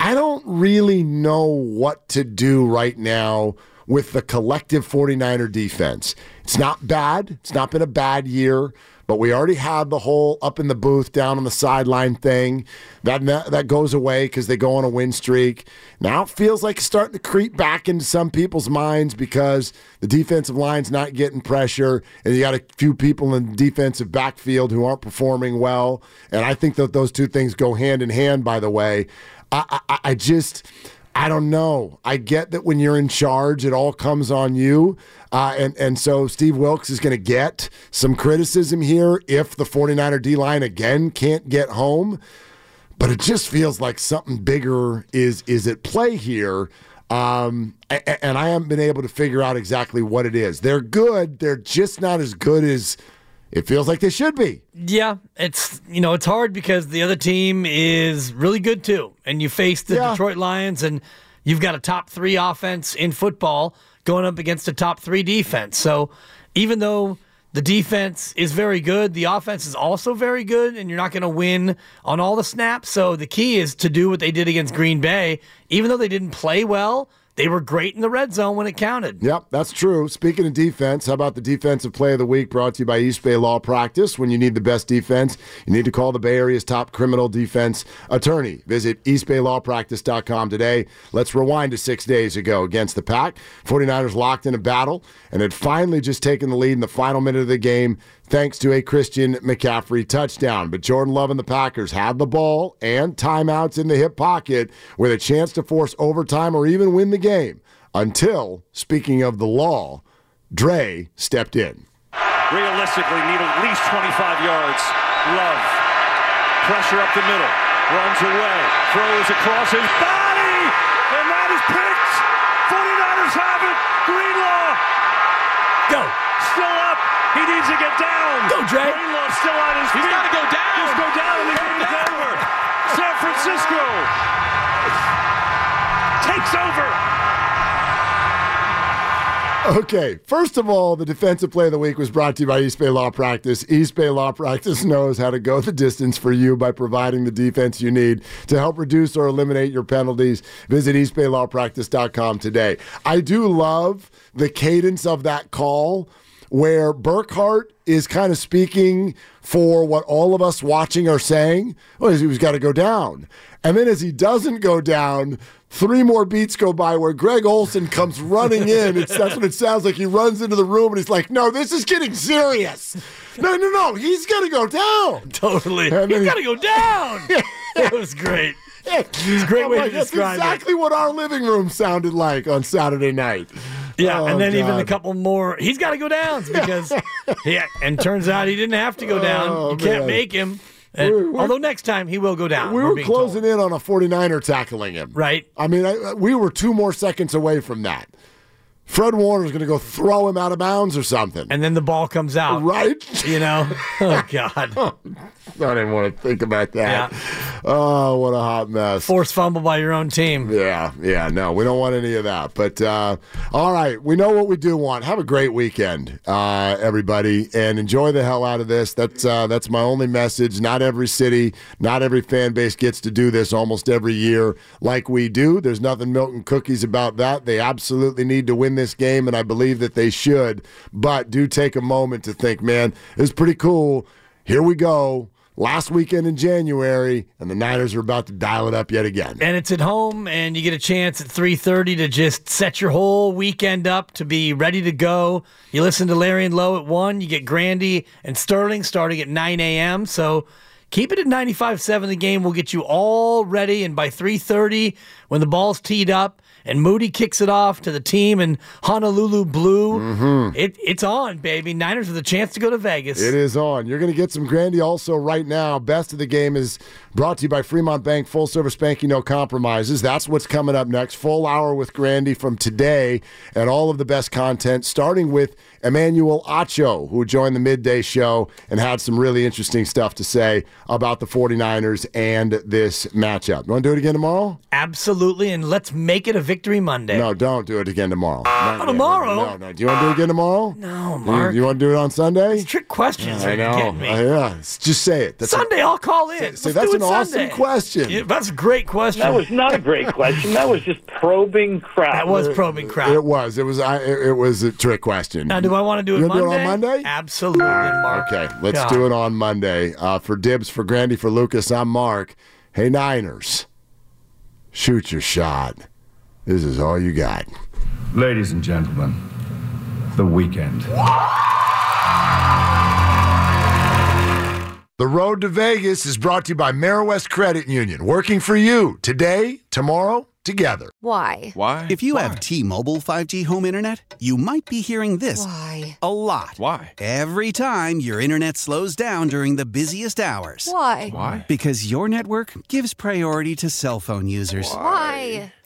I don't really know what to do right now with the collective 49er defense. It's not bad. It's not been a bad year, but we already had the whole up in the booth, down on the sideline thing. That that goes away because they go on a win streak. Now it feels like it's starting to creep back into some people's minds because the defensive line's not getting pressure, and you got a few people in the defensive backfield who aren't performing well. And I think that those two things go hand in hand. By the way, I, I, I just. I don't know. I get that when you're in charge, it all comes on you. Uh, and, and so Steve Wilks is going to get some criticism here if the 49er D line again can't get home. But it just feels like something bigger is is at play here. Um, and I haven't been able to figure out exactly what it is. They're good. They're just not as good as it feels like they should be. Yeah, it's you know it's hard because the other team is really good too, and you face the Yeah. Detroit Lions, and you've got a top three offense in football going up against a top three defense. So even though the defense is very good, the offense is also very good, and you're not going to win on all the snaps. So the key is to do what they did against Green Bay, even though they didn't play well. They were great in the red zone when it counted. Yep, that's true. Speaking of defense, how about the defensive play of the week brought to you by East Bay Law Practice? When you need the best defense, you need to call the Bay Area's top criminal defense attorney. Visit eastbaylawpractice.com today. Let's rewind to six days ago against the Pack. 49ers locked in a battle and had finally just taken the lead in the final minute of the game thanks to a Christian McCaffrey touchdown. But Jordan Love and the Packers had the ball and timeouts in the hip pocket with a chance to force overtime or even win the game until, speaking of the law, Dre stepped in. Realistically, need at least 25 yards. Love. Pressure up the middle. Runs away. Throws across his body. And that is picked. 49ers have it. Greenlaw. Go. Still up. He needs to get down. Go, Dre. Greenlaw still on his feet. He's got to go down. Just go down and the game is over. San Francisco takes over. Okay, first of all, the defensive play of the week was brought to you by East Bay Law Practice. East Bay Law Practice knows how to go the distance for you by providing the defense you need to help reduce or eliminate your penalties. Visit eastbaylawpractice.com today. I do love the cadence of that call where Burkhardt is kind of speaking for what all of us watching are saying. Well, he's got to go down. And then as he doesn't go down, three more beats go by where Greg Olsen comes running in. It's, that's what it sounds like. He runs into the room and he's like, no, this is getting serious. No, no, no. He's got to go down. Totally. And He's he- got to go down. It was great. It's a great oh way to That's describe it. exactly what our living room sounded like on Saturday night. Yeah, Oh, and then even a couple more. He's got to go down because, yeah, and turns out he didn't have to go down. Oh, you can't man. make him. We're- we're- although next time he will go down. We we're were closing in on a 49er tackling him. Right. I mean, I, uh, we were two more seconds away from that. Fred Warner's going to go throw him out of bounds or something. And then the ball comes out. Right? You know? Oh, God. Oh, I don't even want to think about that. Oh, what a hot mess. Force fumble by your own team. Yeah, yeah, no, we don't want any of that. But uh, all right, we know what we do want. Have a great weekend, uh, everybody, and enjoy the hell out of this. That's uh, that's my only message. Not every city, not every fan base gets to do this almost every year like we do. There's nothing Milton cookies about that. They absolutely need to win this game, and I believe that they should. But do take a moment to think, man, it's pretty cool. Here we go. Last weekend in January, and the Niners are about to dial it up yet again. And it's at home, and you get a chance at 3.30 to just set your whole weekend up to be ready to go. You listen to Larry and Lowe at 1. You get Grandy and Sterling starting at 9 a.m. So keep it at 95.7. The game will get you all ready, and by 3.30, when the ball's teed up, and Moody kicks it off to the team in Honolulu Blue. It, it's on, baby. Niners with a chance to go to Vegas. Mm-hmm. It is on. You're going to get some Grandy also right now. Best of the game is brought to you by Fremont Bank, full service banking, no compromises. That's what's coming up next. Full hour with Grandy from today and all of the best content, starting with Emmanuel Acho, who joined the midday show and had some really interesting stuff to say about the 49ers and this matchup. You want to do it again tomorrow? Absolutely, and let's make it a victory Monday. No, don't do it again tomorrow. Not yet. tomorrow? No, no. Do you want to do it again tomorrow? No, You- Mark. You, want to do it on Sunday? Trick questions. I are know. me. Uh, yeah, just say it. That's Sunday, I'll call in. Say, Let's that's an it awesome Sunday. question. Yeah, that's a great question. That was not a great question. That was just probing crap. That was probing crap. It was. It was. I, it it was a trick question. Now, do I want to do it You Monday? wanna do it on Monday? Absolutely, Mark. Okay, let's God. do it on Monday. Uh, for Dibs, for Grandy, for Lucas, I'm Mark. Hey, Niners, shoot your shot. This is all you got. Ladies and gentlemen, the weekend. The road to Vegas is brought to you by West Credit Union, working for you today, tomorrow, together. Why? Why? If you have T-Mobile 5G home internet, you might be hearing this Why? a lot. Why? Every time your internet slows down during the busiest hours. Why? Why? Because your network gives priority to cell phone users. Why?